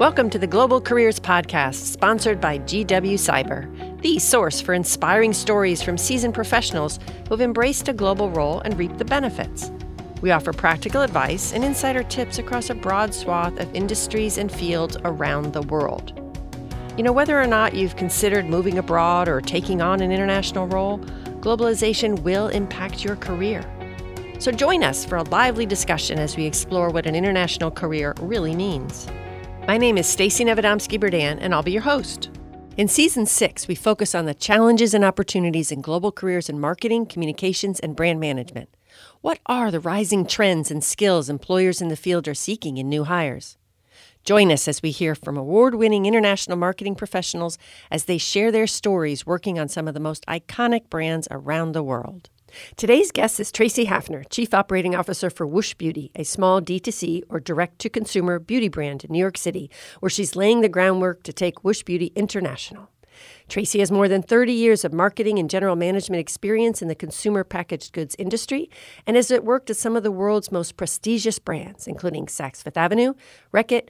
Welcome to the Global Careers Podcast, sponsored by GW CIBER, the source for inspiring stories from seasoned professionals who have embraced a global role and reaped the benefits. We offer practical advice and insider tips across a broad swath of industries and fields around the world. You know, whether or not you've considered moving abroad or taking on an international role, globalization will impact your career. So join us for a lively discussion as we explore what an international career really means. My name is Stacy Nevadomski Berdan, and I'll be your host. In season six, we focus on the challenges and opportunities in global careers in marketing, communications, and brand management. What are the rising trends and skills employers in the field are seeking in new hires? Join us as we hear from award winning international marketing professionals as they share their stories working on some of the most iconic brands around the world. Today's guest is Tracy Haffner, Chief Operating Officer for Woosh Beauty, a small D2C or direct to consumer beauty brand in New York City, where she's laying the groundwork to take Woosh Beauty international. Tracy has more than 30 years of marketing and general management experience in the consumer packaged goods industry and has worked at some of the world's most prestigious brands, including Saks Fifth Avenue, Reckitt,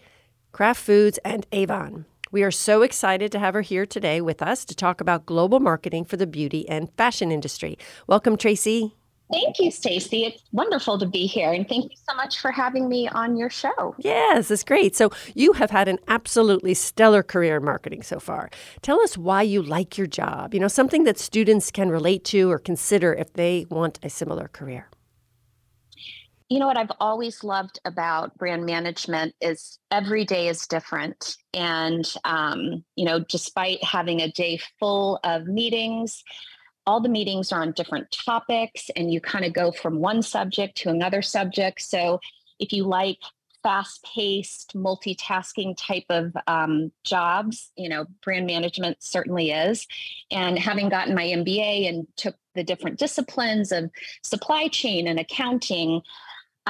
Kraft Foods, and Avon. We are so excited to have her here today with us to talk about global marketing for the beauty and fashion industry. Welcome, Tracy. Thank you, Stacy. It's wonderful to be here, and thank you so much for having me on your show. Yes, it's great. So, you have had an absolutely stellar career in marketing so far. Tell us why you like your job, you know, something that students can relate to or consider if they want a similar career you know what I've always loved about brand management is every day is different. And, um, you know, despite having a day full of meetings, all the meetings are on different topics and you kind of go from one subject to another subject. So if you like fast paced multitasking type of um, jobs, you know, brand management certainly is. And having gotten my MBA and took the different disciplines of supply chain and accounting,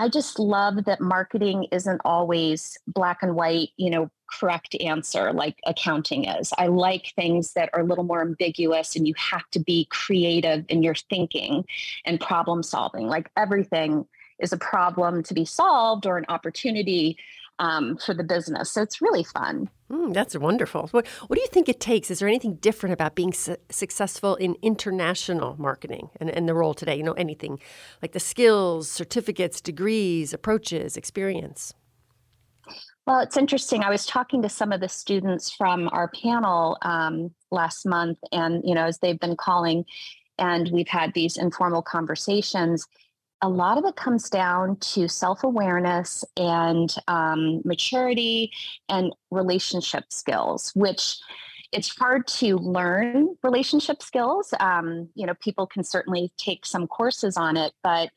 I just love that marketing isn't always black and white, you know, correct answer like accounting is. I like things that are a little more ambiguous and you have to be creative in your thinking and problem solving. Like everything is a problem to be solved or an opportunity um, for the business. So it's really fun. Mm, that's wonderful. What, what do you think it takes? Is there anything different about being su- successful in international marketing and, and the role today? You know, anything like the skills, certificates, degrees, approaches, experience? Well, it's interesting. I was talking to some of the students from our panel um, last month, and you know, as they've been calling, and we've had these informal conversations a lot of it comes down to self awareness and um, maturity and relationship skills, which it's hard to learn relationship skills. Um, you know, people can certainly take some courses on it, but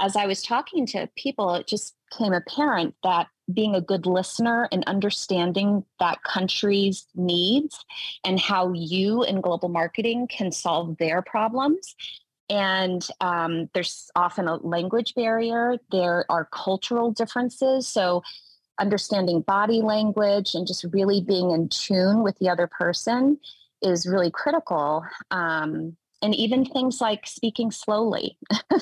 as I was talking to people, it just became apparent that being a good listener and understanding that country's needs and how you in global marketing can solve their problems and um, there's often a language barrier. There are cultural differences. So understanding body language and just really being in tune with the other person is really critical. Um, and even things like speaking slowly.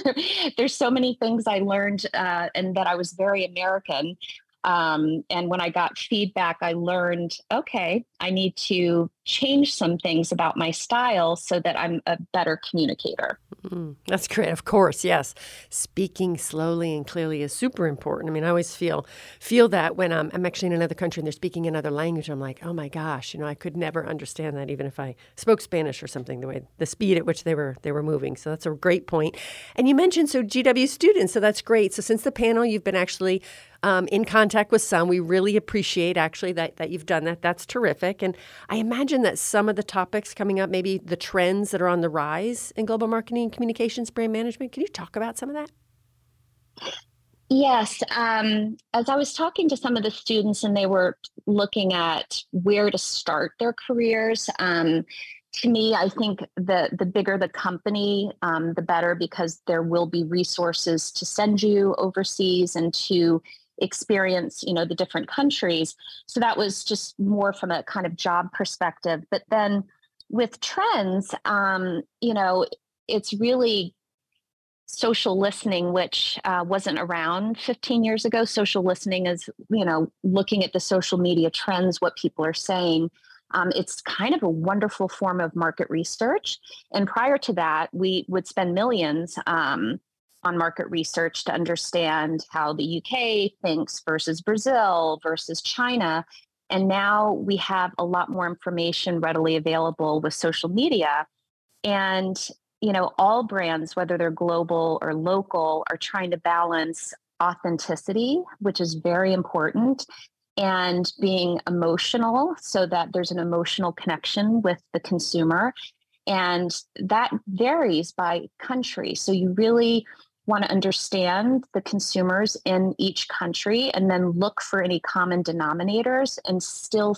There's so many things i learned uh, and that i was very american um, and when I got feedback, I learned okay, I need to change some things about my style so that I'm a better communicator. Mm, that's great. Of course, yes. Speaking slowly and clearly is super important. I mean, I always feel feel that when I'm, I'm actually in another country and they're speaking another language, I'm like, oh my gosh, you know, I could never understand that even if I spoke Spanish or something. The way the speed at which they were they were moving. So that's a great point. And you mentioned so GW students, so that's great. So since the panel, you've been actually um, in contact with some. We really appreciate actually that, that you've done that. That's terrific. And I imagine that some of the topics coming up, maybe the trends that are on the rise in global marketing and communications brand management, can you talk about some of that? Yes. Um, as I was talking to some of the students and they were looking at where to start their careers, um, to me, I think the the bigger the company, um, the better because there will be resources to send you overseas and to experience you know the different countries so that was just more from a kind of job perspective but then with trends um, you know it's really social listening, which uh, wasn't around 15 years ago. Social listening is, you know, looking at the social media trends, what people are saying. Um, it's kind of a wonderful form of market research. And prior to that, we would spend millions um, on market research to understand how the UK thinks versus Brazil versus China. And now we have a lot more information readily available with social media. And, you know, all brands, whether they're global or local, are trying to balance authenticity, which is very important, and being emotional so that there's an emotional connection with the consumer. And that varies by country. So you really want to understand the consumers in each country and then look for any common denominators and still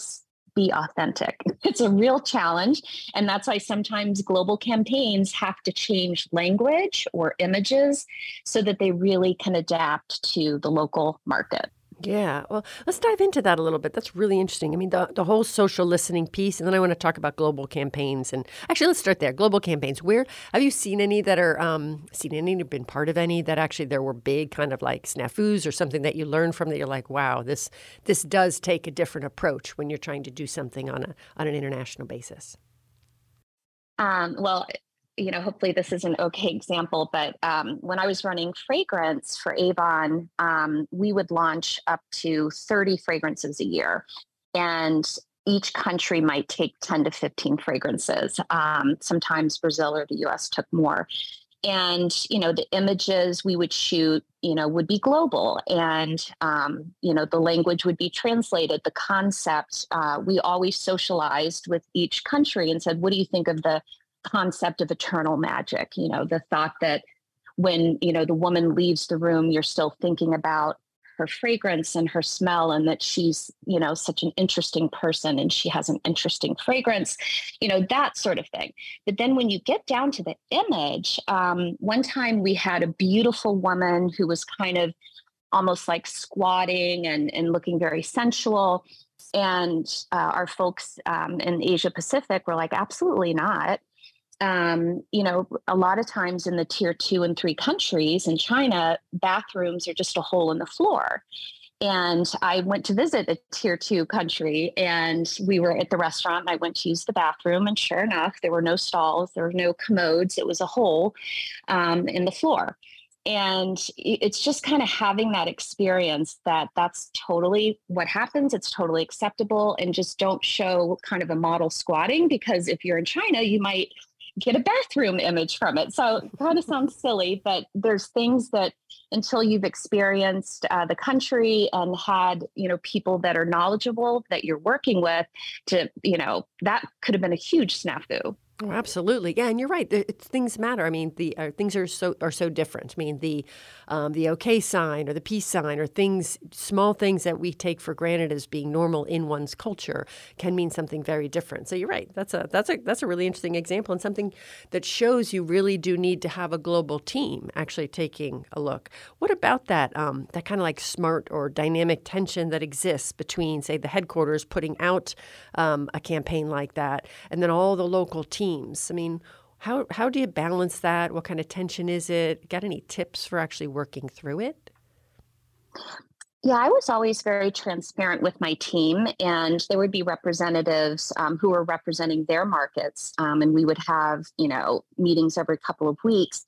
be authentic. It's a real challenge. And that's why sometimes global campaigns have to change language or images so that they really can adapt to the local market. Yeah. Well, let's dive into that a little bit. That's really interesting. I mean, the, the whole social listening piece, and then I want to talk about global campaigns. And actually, let's start there. Global campaigns. Where have you seen any that are um, seen any, been part of any that actually there were big kind of like snafus or something that you learned from that you're like, wow, this this does take a different approach when you're trying to do something on a on an international basis. Um, well, you know, hopefully this is an okay example, but um, when I was running fragrance for Avon, um, we would launch up to 30 fragrances a year. And each country might take 10 to 15 fragrances. Um, sometimes Brazil or the US took more. And, you know, the images we would shoot, you know, would be global and, um, you know, the language would be translated. The concept, uh, we always socialized with each country and said, what do you think of the concept of eternal magic you know the thought that when you know the woman leaves the room you're still thinking about her fragrance and her smell and that she's you know such an interesting person and she has an interesting fragrance you know that sort of thing. But then when you get down to the image um, one time we had a beautiful woman who was kind of almost like squatting and, and looking very sensual. And uh, our folks um, in asia pacific were like absolutely not um, you know, a lot of times in the tier two and three countries in China, bathrooms are just a hole in the floor. And I went to visit a tier two country and we were at the restaurant and I went to use the bathroom. And sure enough, there were no stalls, there were no commodes, it was a hole um, in the floor. And it's just kind of having that experience that that's totally what happens. It's totally acceptable. And just don't show kind of a model squatting because if you're in China, you might get a bathroom image from it. So kind of sounds silly, but there's things that until you've experienced uh, the country and had you know people that are knowledgeable that you're working with, to you know that could have been a huge snafu. Oh, absolutely, yeah, and you're right. It's, things matter. I mean, the uh, things are so are so different. I mean, the um, the okay sign or the peace sign or things, small things that we take for granted as being normal in one's culture can mean something very different. So you're right. That's a that's a that's a really interesting example and something that shows you really do need to have a global team actually taking a look. What about that um, that kind of like smart or dynamic tension that exists between, say, the headquarters putting out um, a campaign like that and then all the local teams teams. I mean, how how do you balance that? What kind of tension is it? Got any tips for actually working through it? Yeah, I was always very transparent with my team, and there would be representatives um, who were representing their markets, um, and we would have you know meetings every couple of weeks.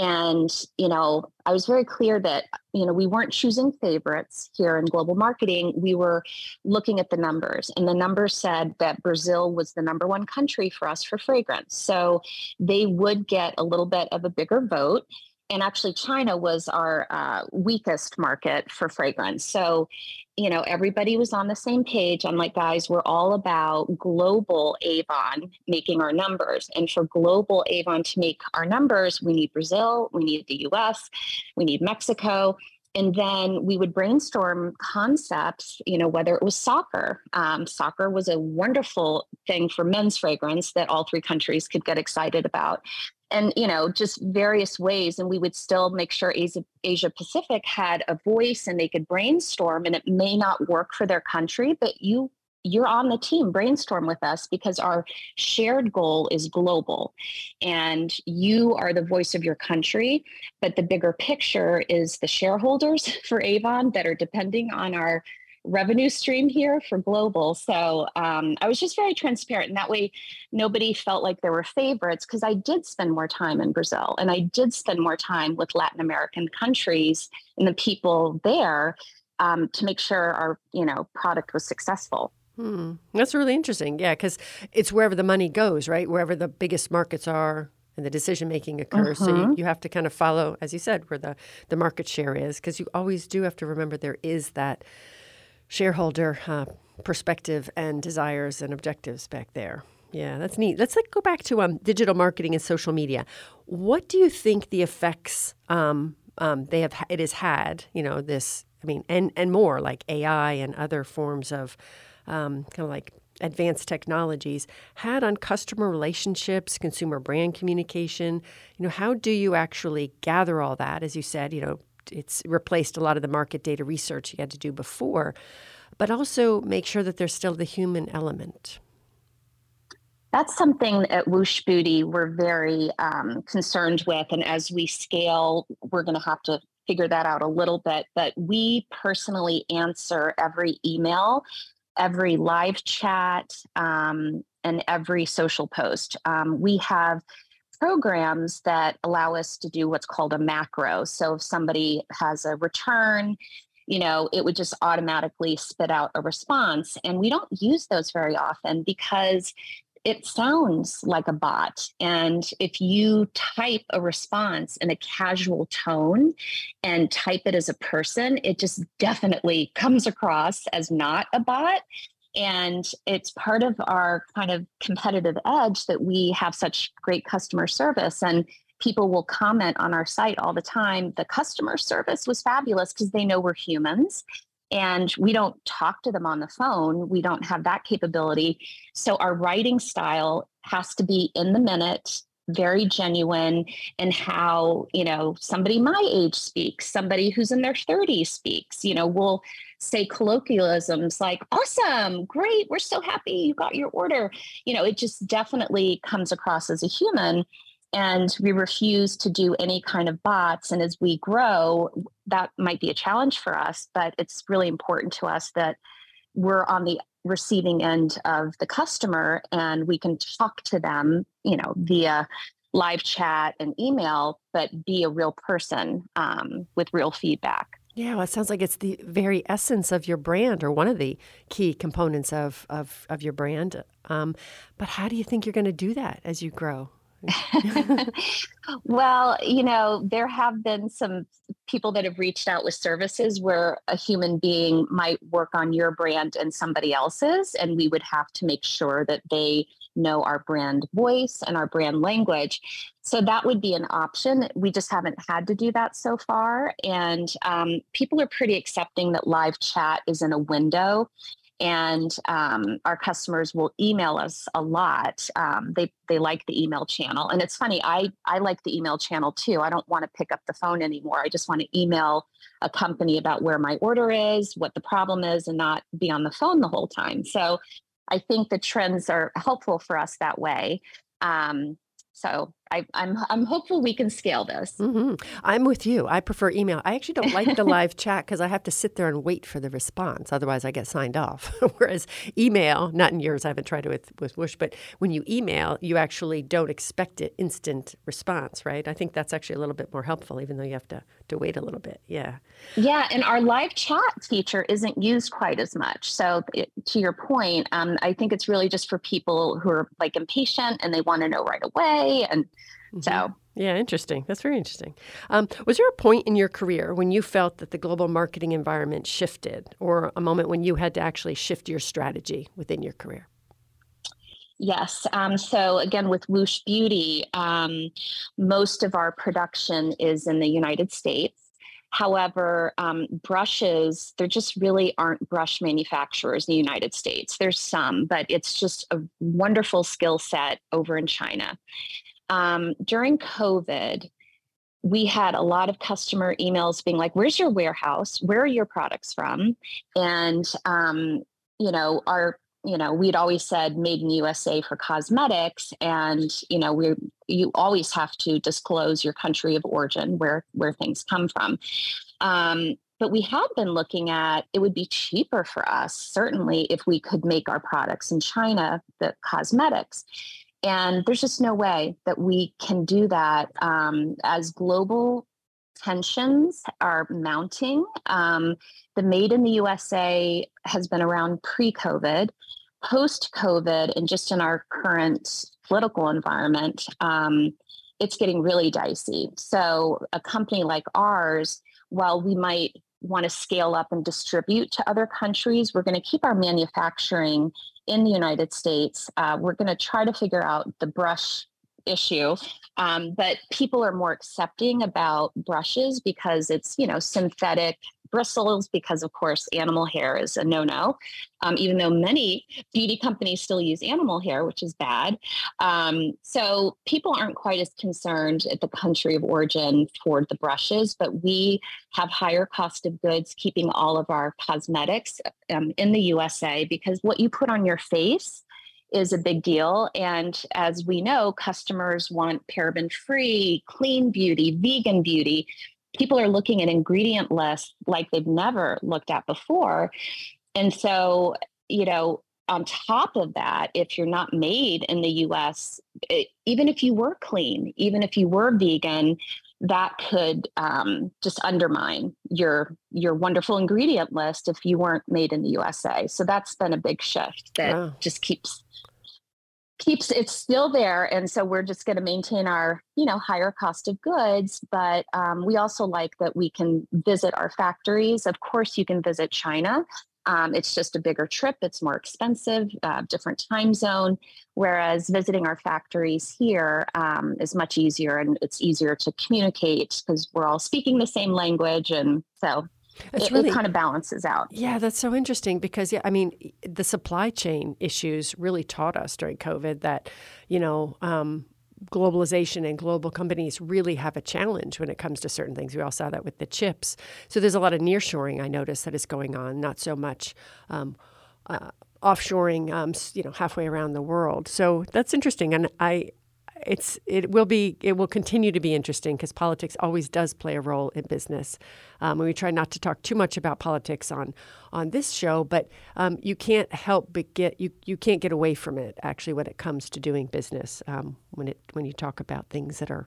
And, you know, I was very clear that, you know, we weren't choosing favorites here in global marketing. We were looking at the numbers, and the numbers said that Brazil was the number one country for us for fragrance. So they would get a little bit of a bigger vote and actually china was our uh, weakest market for fragrance. So you know everybody was on the same page. I'm like guys we're all about global avon making our numbers. And for global avon to make our numbers we need brazil we need the us we need mexico and then we would brainstorm concepts you know whether it was soccer. Um, soccer was a wonderful thing for men's fragrance that all three countries could get excited about. And you know just various ways and we would still make sure asia, asia pacific had a voice and they could brainstorm and it may not work for their country but you you're on the team brainstorm with us because our shared goal is global and you are the voice of your country. But the bigger picture is the shareholders for avon that are depending on our revenue stream here for global. So um, i was just very transparent and that way nobody felt like there were favorites because i did spend more time in brazil and i did spend more time with latin american countries and the people there um, to make sure our you know product was successful Hmm. That's really interesting. Yeah, because it's wherever the money goes, right? Wherever the biggest markets are and the decision making occurs. So you, Mhm. you have to kind of follow, as you said, where the, the market share is, because you always do have to remember there is that shareholder uh, perspective and desires and objectives back there. Yeah, that's neat. Let's like go back to um, digital marketing and social media. What do you think the effects um, um, they have it has had? You know, this I mean, and and more like AI and other forms of um, kind of like advanced technologies had on customer relationships, consumer brand communication. You know, how do you actually gather all that? As you said, you know, it's replaced a lot of the market data research you had to do before, but also make sure that there's still the human element. That's something at Woosh Beauty we're very um, concerned with. And as we scale, we're going to have to figure that out a little bit. But we personally answer every email, every live chat, um, and every social post. Um, we have programs that allow us to do what's called a macro. So if somebody has a return, you know, it would just automatically spit out a response. And we don't use those very often because it sounds like a bot. And if you type a response in a casual tone and type it as a person, it just definitely comes across as not a bot. And it's part of our kind of competitive edge that we have such great customer service. And people will comment on our site all the time. The customer service was fabulous because they know we're humans and we don't talk to them on the phone. We don't have that capability. So our writing style has to be in the minute, very genuine in how, you know, somebody my age speaks, somebody who's in their 30s speaks. You know, we'll say colloquialisms like, awesome, great, we're so happy you got your order. You know, it just definitely comes across as a human and we refuse to do any kind of bots. And as we grow, that might be a challenge for us, but it's really important to us that we're on the receiving end of the customer and we can talk to them, you know, via live chat and email, but be a real person um, with real feedback. Yeah, well, it sounds like it's the very essence of your brand or one of the key components of, of, of your brand. Um, but how do you think you're going to do that as you grow? well, you know, there have been some people that have reached out with services where a human being might work on your brand and somebody else's, and we would have to make sure that they know our brand voice and our brand language. So that would be an option. We just haven't had to do that so far. And um, people are pretty accepting that live chat is in a window and um, our customers will email us a lot. Um, they they like the email channel, and it's funny. I I like the email channel too. I don't want to pick up the phone anymore. I just want to email a company about where my order is, what the problem is, and not be on the phone the whole time. So I think the trends are helpful for us that way. Um, so I, am I'm, I'm hopeful we can scale this. Mm-hmm. I'm with you. I prefer email. I actually don't like the live chat because I have to sit there and wait for the response. Otherwise, I get signed off. Whereas email, not in yours, I haven't tried it with with Woosh, but when you email, you actually don't expect an instant response, right? I think that's actually a little bit more helpful, even though you have to to wait a little bit. Yeah. Yeah, and our live chat feature isn't used quite as much. So it, to your point, um, I think it's really just for people who are like impatient and they want to know right away and Mm-hmm. So, yeah, interesting. That's very interesting. Um, was there a point in your career when you felt that the global marketing environment shifted, or a moment when you had to actually shift your strategy within your career? Yes. Um, so again, with Woosh Beauty, um, most of our production is in the United States. However, um, brushes, there just really aren't brush manufacturers in the United States. There's some, but it's just a wonderful skill set over in China um, during COVID, we had a lot of customer emails being like, "Where's your warehouse? Where are your products from?" And um, you know, our you know we'd always said made in usa for cosmetics and you know we you always have to disclose your country of origin where where things come from um, but we have been looking at it would be cheaper for us certainly if we could make our products in china the cosmetics and there's just no way that we can do that um, as global tensions are mounting. Um, the Made in the USA has been around pre COVID. Post COVID, and just in our current political environment, um, it's getting really dicey. So, a company like ours, while we might want to scale up and distribute to other countries, we're going to keep our manufacturing in the United States. Uh, we're going to try to figure out the brush issue um, but people are more accepting about brushes because it's you know synthetic bristles because of course animal hair is a no-no um, even though many beauty companies still use animal hair which is bad um, so people aren't quite as concerned at the country of origin for the brushes but we have higher cost of goods keeping all of our cosmetics um, in the usa because what you put on your face is a big deal. And as we know, customers want paraben free, clean beauty, vegan beauty. People are looking at ingredient lists like they've never looked at before. And so, you know, on top of that, if you're not made in the US, it, even if you were clean, even if you were vegan, that could um, just undermine your your wonderful ingredient list if you weren't made in the USA. So that's been a big shift that wow. just keeps keeps it's still there and so we're just going to maintain our you know higher cost of goods but um, we also like that we can visit our factories. Of course you can visit china. Um, it's just a bigger trip it's more expensive uh, different time zone whereas visiting our factories here um, is much easier and it's easier to communicate because we're all speaking the same language and so it, really, it kind of balances out. Yeah, that's so interesting because yeah, I mean, the supply chain issues really taught us during COVID that, you know, um, globalization and global companies really have a challenge when it comes to certain things. We all saw that with the chips. So there's a lot of nearshoring I noticed that is going on, not so much. Um, uh, offshoring, um, you know, halfway around the world. So that's interesting, and I it's it will be it will continue to be interesting because politics always does play a role in business. Um, and we try not to talk too much about politics on on this show, but um, you can't help but get you you can't get away from it actually when it comes to doing business. Um, when it when you talk about things that are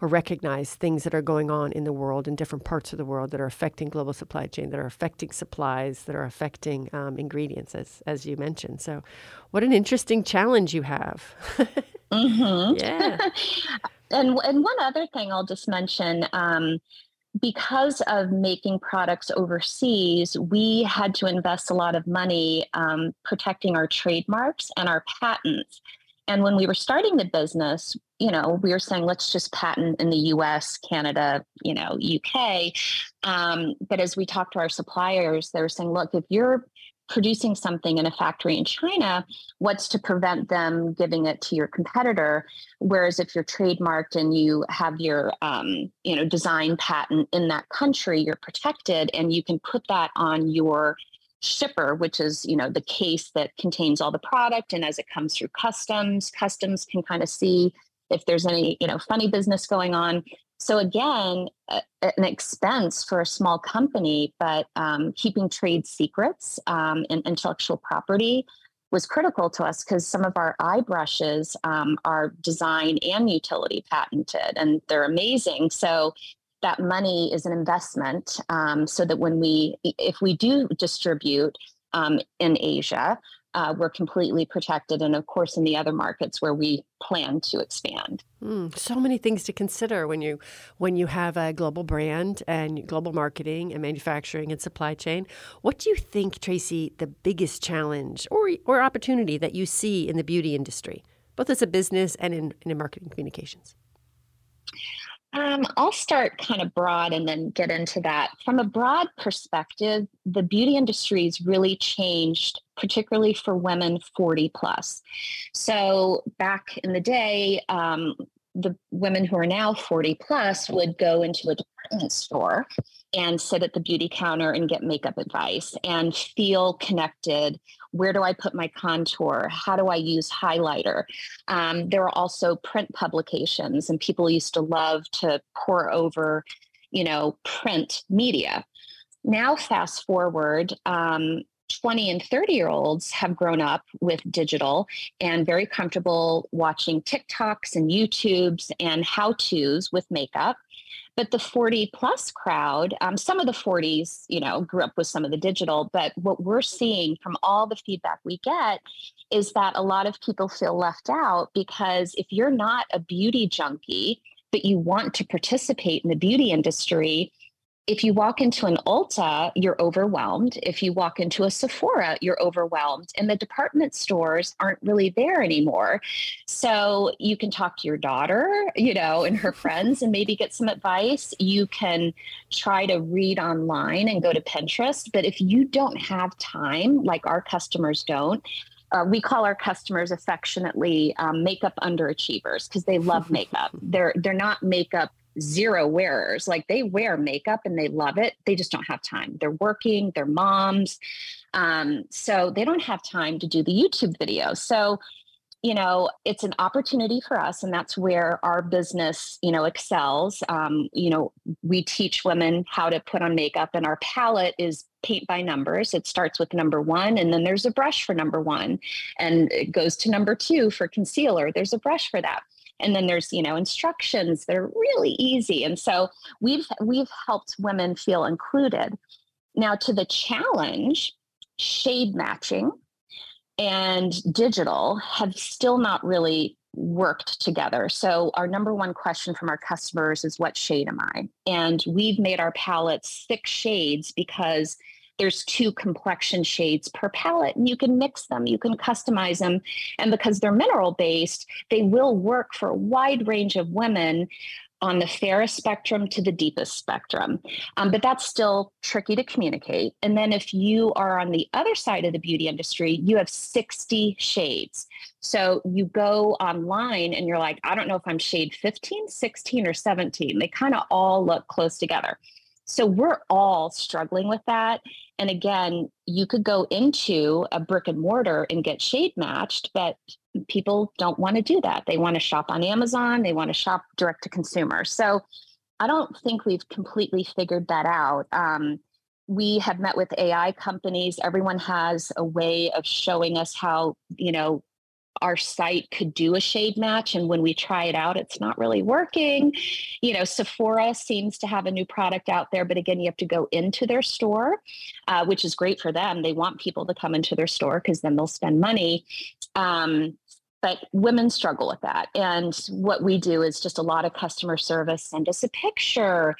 or recognize things that are going on in the world in different parts of the world that are affecting global supply chain, that are affecting supplies, that are affecting um, ingredients, as as you mentioned. So, what an interesting challenge you have. mm-hmm. Yeah. and and one other thing I'll just mention. Um, because of making products overseas, we had to invest a lot of money um, protecting our trademarks and our patents. And when we were starting the business, you know, we were saying let's just patent in the U.S., Canada, you know, UK. Um, but as we talked to our suppliers, they were saying, look, if you're producing something in a factory in China, what's to prevent them giving it to your competitor? Whereas if you're trademarked and you have your, um, you know, design patent in that country, you're protected, and you can put that on your shipper, which is you know the case that contains all the product, and as it comes through customs, customs can kind of see if there's any you know funny business going on. So again, a, an expense for a small company, but um, keeping trade secrets um, and intellectual property was critical to us because some of our eye brushes um, are design and utility patented, and they're amazing. So that money is an investment um, so that when we, if we do distribute um, in Asia, uh, we're completely protected. And of course, in the other markets where we plan to expand. Mm, so many things to consider when you when you have a global brand and global marketing and manufacturing and supply chain. What do you think, Tracy, the biggest challenge or or opportunity that you see in the beauty industry, both as a business and in, in marketing communications? Um, I'll start kind of broad and then get into that. From a broad perspective, the beauty industry's really changed, particularly for women 40 plus. So back in the day, um, the women who are now 40 plus would go into a department store and sit at the beauty counter and get makeup advice and feel connected. Where do I put my contour? How do I use highlighter? Um, there are also print publications, and people used to love to pore over, you know, print media. Now, fast forward, um, 20 and 30 year olds have grown up with digital and very comfortable watching TikToks and YouTubes and how to's with makeup. But the 40 plus crowd, um, some of the 40s, you know, grew up with some of the digital. But what we're seeing from all the feedback we get is that a lot of people feel left out because if you're not a beauty junkie, but you want to participate in the beauty industry, if you walk into an Ulta, you're overwhelmed. If you walk into a Sephora, you're overwhelmed. And the department stores aren't really there anymore. So you can talk to your daughter, you know, and her friends and maybe get some advice. You can try to read online and go to Pinterest. But if you don't have time, like our customers don't, uh, we call our customers affectionately um, makeup underachievers because they love makeup. they're they're not makeup zero wearers. Like they wear makeup and they love it. They just don't have time. They're working, they're moms. Um, so they don't have time to do the YouTube videos. So, you know, it's an opportunity for us, and that's where our business, you know, excels. Um, you know, we teach women how to put on makeup, and our palette is paint by numbers. It starts with number one, and then there's a brush for number one, and it goes to number two for concealer. There's a brush for that and then there's you know instructions that are really easy and so we've we've helped women feel included now to the challenge shade matching and digital have still not really worked together. So, our number one question from our customers is, What shade am I? And we've made our palettes six shades because there's two complexion shades per palette and you can mix them you can customize them and because they're mineral based they will work for a wide range of women on the fairest spectrum to the deepest spectrum. Um, but that's still tricky to communicate. And then if you are on the other side of the beauty industry, you have 60 shades. So you go online and you're like, I don't know if I'm shade 15, 16, or 17. They kind of all look close together. So we're all struggling with that. And again, you could go into a brick and mortar and get shade matched, but people don't want to do that. They want to shop on Amazon, they want to shop direct to consumer. So I don't think we've completely figured that out. Um, we have met with AI companies. Everyone has a way of showing us how, you know, our site could do a shade match and when we try it out it's not really working. You know sephora seems to have a new product out there but again you have to go into their store uh, which is great for them. They want people to come into their store because then they'll spend money. Um, but women struggle with that and what we do is just a lot of customer service send us a picture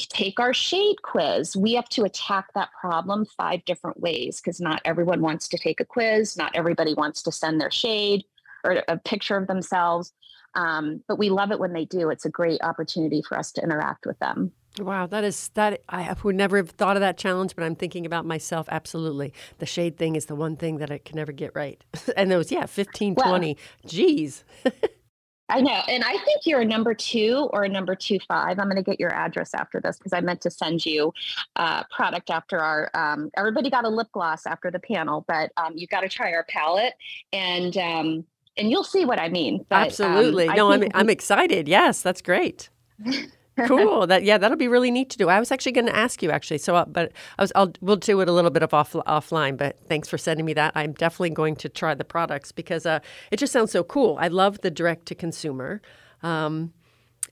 take our shade quiz. We have to attack that problem five different ways because not everyone wants to take a quiz. Not everybody wants to send their shade or a picture of themselves. Um, but we love it when they do. It's a great opportunity for us to interact with them. Wow, that is that. I would never have thought of that challenge, but I'm thinking about myself. Absolutely, the shade thing is the one thing that I can never get right. and those, yeah, 15, well, 20. Geez. I know. And I think you're a number two or a number two five. I'm going to get your address after this because I meant to send you uh, product after our, um, everybody got a lip gloss after the panel, but um, you got to try our palette and, um, and you'll see what I mean. But, um, Absolutely. no, I'm, I'm excited. Yes, that's great. cool. That yeah, that'll be really neat to do. I was actually going to ask you actually. So, uh, but I was I'll we'll do it a little bit of off offline. But thanks for sending me that. I'm definitely going to try the products because uh, it just sounds so cool. I love the direct to consumer. Um,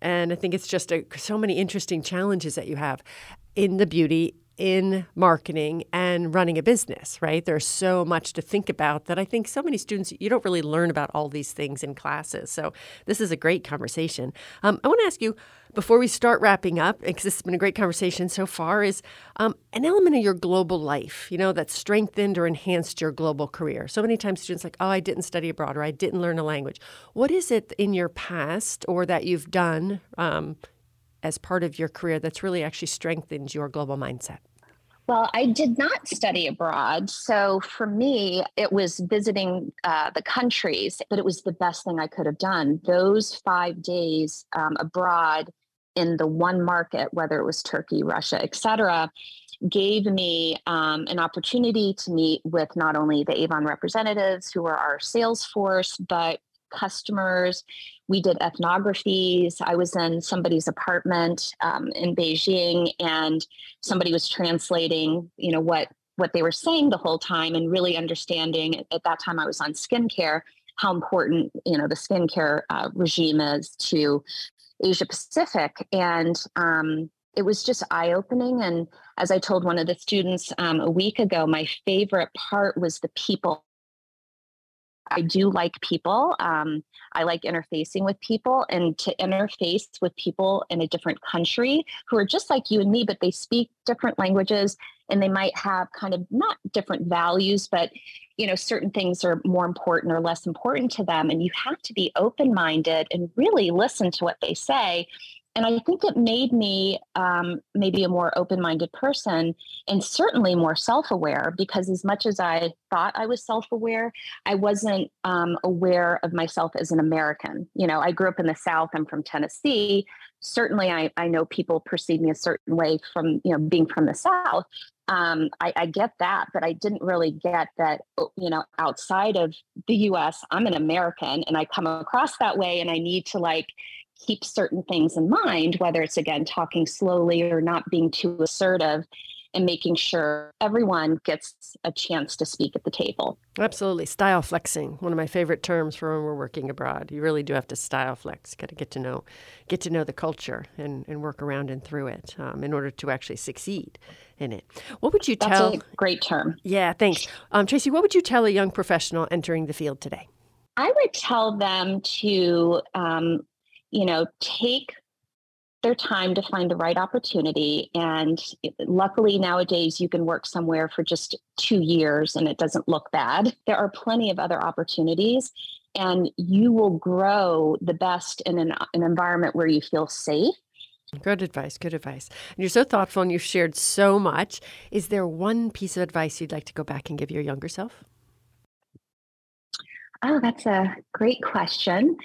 and I think it's just a, so many interesting challenges that you have in the beauty in marketing and running a business, right? There's so much to think about that I think so many students, you don't really learn about all these things in classes. So this is a great conversation. Um, I want to ask you, before we start wrapping up, because this has been a great conversation so far, is um, an element of your global life, you know, that strengthened or enhanced your global career. So many times students like, oh, I didn't study abroad or I didn't learn a language. What is it in your past or that you've done um, as part of your career that's really actually strengthened your global mindset? Well, I did not study abroad. So for me, it was visiting uh, the countries, but it was the best thing I could have done. Those five days um, abroad in the one market, whether it was Turkey, Russia, et cetera, gave me um, an opportunity to meet with not only the Avon representatives who are our sales force, but customers. We did ethnographies. I was in somebody's apartment um, in Beijing, and somebody was translating, you know, what what they were saying the whole time, and really understanding. At that time, I was on skincare. How important, you know, the skincare uh, regime is to Asia Pacific, and um, it was just eye opening. And as I told one of the students um, a week ago, my favorite part was the people I do like people. Um, I like interfacing with people and to interface with people in a different country who are just like you and me, but they speak different languages and they might have kind of not different values, but you know, certain things are more important or less important to them. And you have to be open minded and really listen to what they say and I think it made me um, maybe a more open minded person and certainly more self aware because, as much as I thought I was self aware, I wasn't um, aware of myself as an American. You know, I grew up in the South, I'm from Tennessee. Certainly, I, I know people perceive me a certain way from, you know, being from the South. Um, I, I get that, but I didn't really get that, oh, you know, outside of the US, I'm an American and I come across that way and I need to like, keep certain things in mind, whether it's again talking slowly or not being too assertive and making sure everyone gets a chance to speak at the table. Absolutely. Style flexing, one of my favorite terms for when we're working abroad. You really do have to style flex, got to get to know get to know the culture and, and work around and through it um, in order to actually succeed in it. What would you tell? That's a great term. Yeah, thanks. Um, Tracy, what would you tell a young professional entering the field today? I would tell them to um, you know, take their time to find the right opportunity. And luckily, nowadays, you can work somewhere for just two years and it doesn't look bad. There are plenty of other opportunities, and you will grow the best in an, an environment where you feel safe. Good advice. Good advice. And you're so thoughtful and you've shared so much. Is there one piece of advice you'd like to go back and give your younger self? Oh, that's a great question.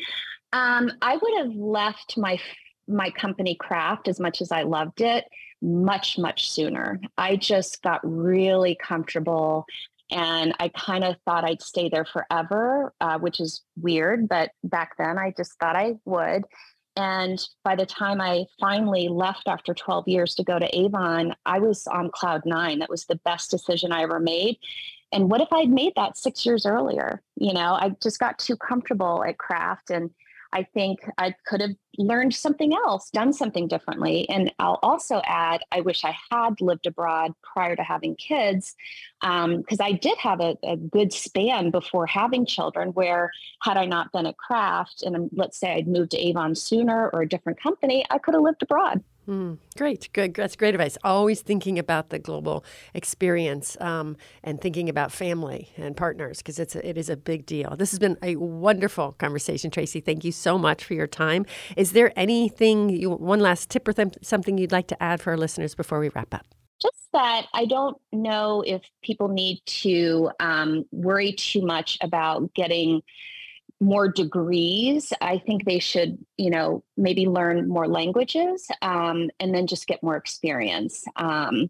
Um, I would have left my my company Kraft as much as I loved it much much sooner. I just got really comfortable and I kind of thought I'd stay there forever, uh, which is weird, but back then I just thought I would. And by the time I finally left after 12 years to go to Avon, I was on cloud nine. That was the best decision I ever made. And what if I'd made that six years earlier? You know, I just got too comfortable at Kraft and I think I could have learned something else, done something differently. And I'll also add, I wish I had lived abroad prior to having kids, because um, I did have a, a, good span before having children where, had I not been at Kraft and let's say I'd moved to Avon sooner or a different company, I could have lived abroad. Mm, great, good. That's great advice. Always thinking about the global experience um, and thinking about family and partners because it's a, it is a big deal. This has been a wonderful conversation, Tracy. Thank you so much for your time. Is there anything you one last tip or th- something you'd like to add for our listeners before we wrap up? Just that I don't know if people need to um, worry too much about getting more degrees. I think they should, you know, maybe learn more languages um, and then just get more experience. Um,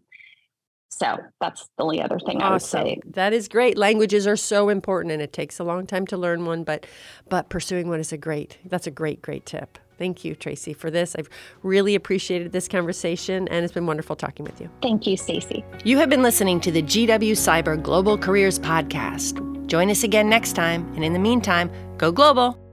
so that's the only other thing awesome. I would say. That is great. Languages are so important, and it takes a long time to learn one. But but pursuing one is a great. That's a great great tip. Thank you, Tracy, for this. I've really appreciated this conversation, and it's been wonderful talking with you. Thank you, Stacy. You have been listening to the GW CIBER Global Careers Podcast. Join us again next time, and in the meantime, go global.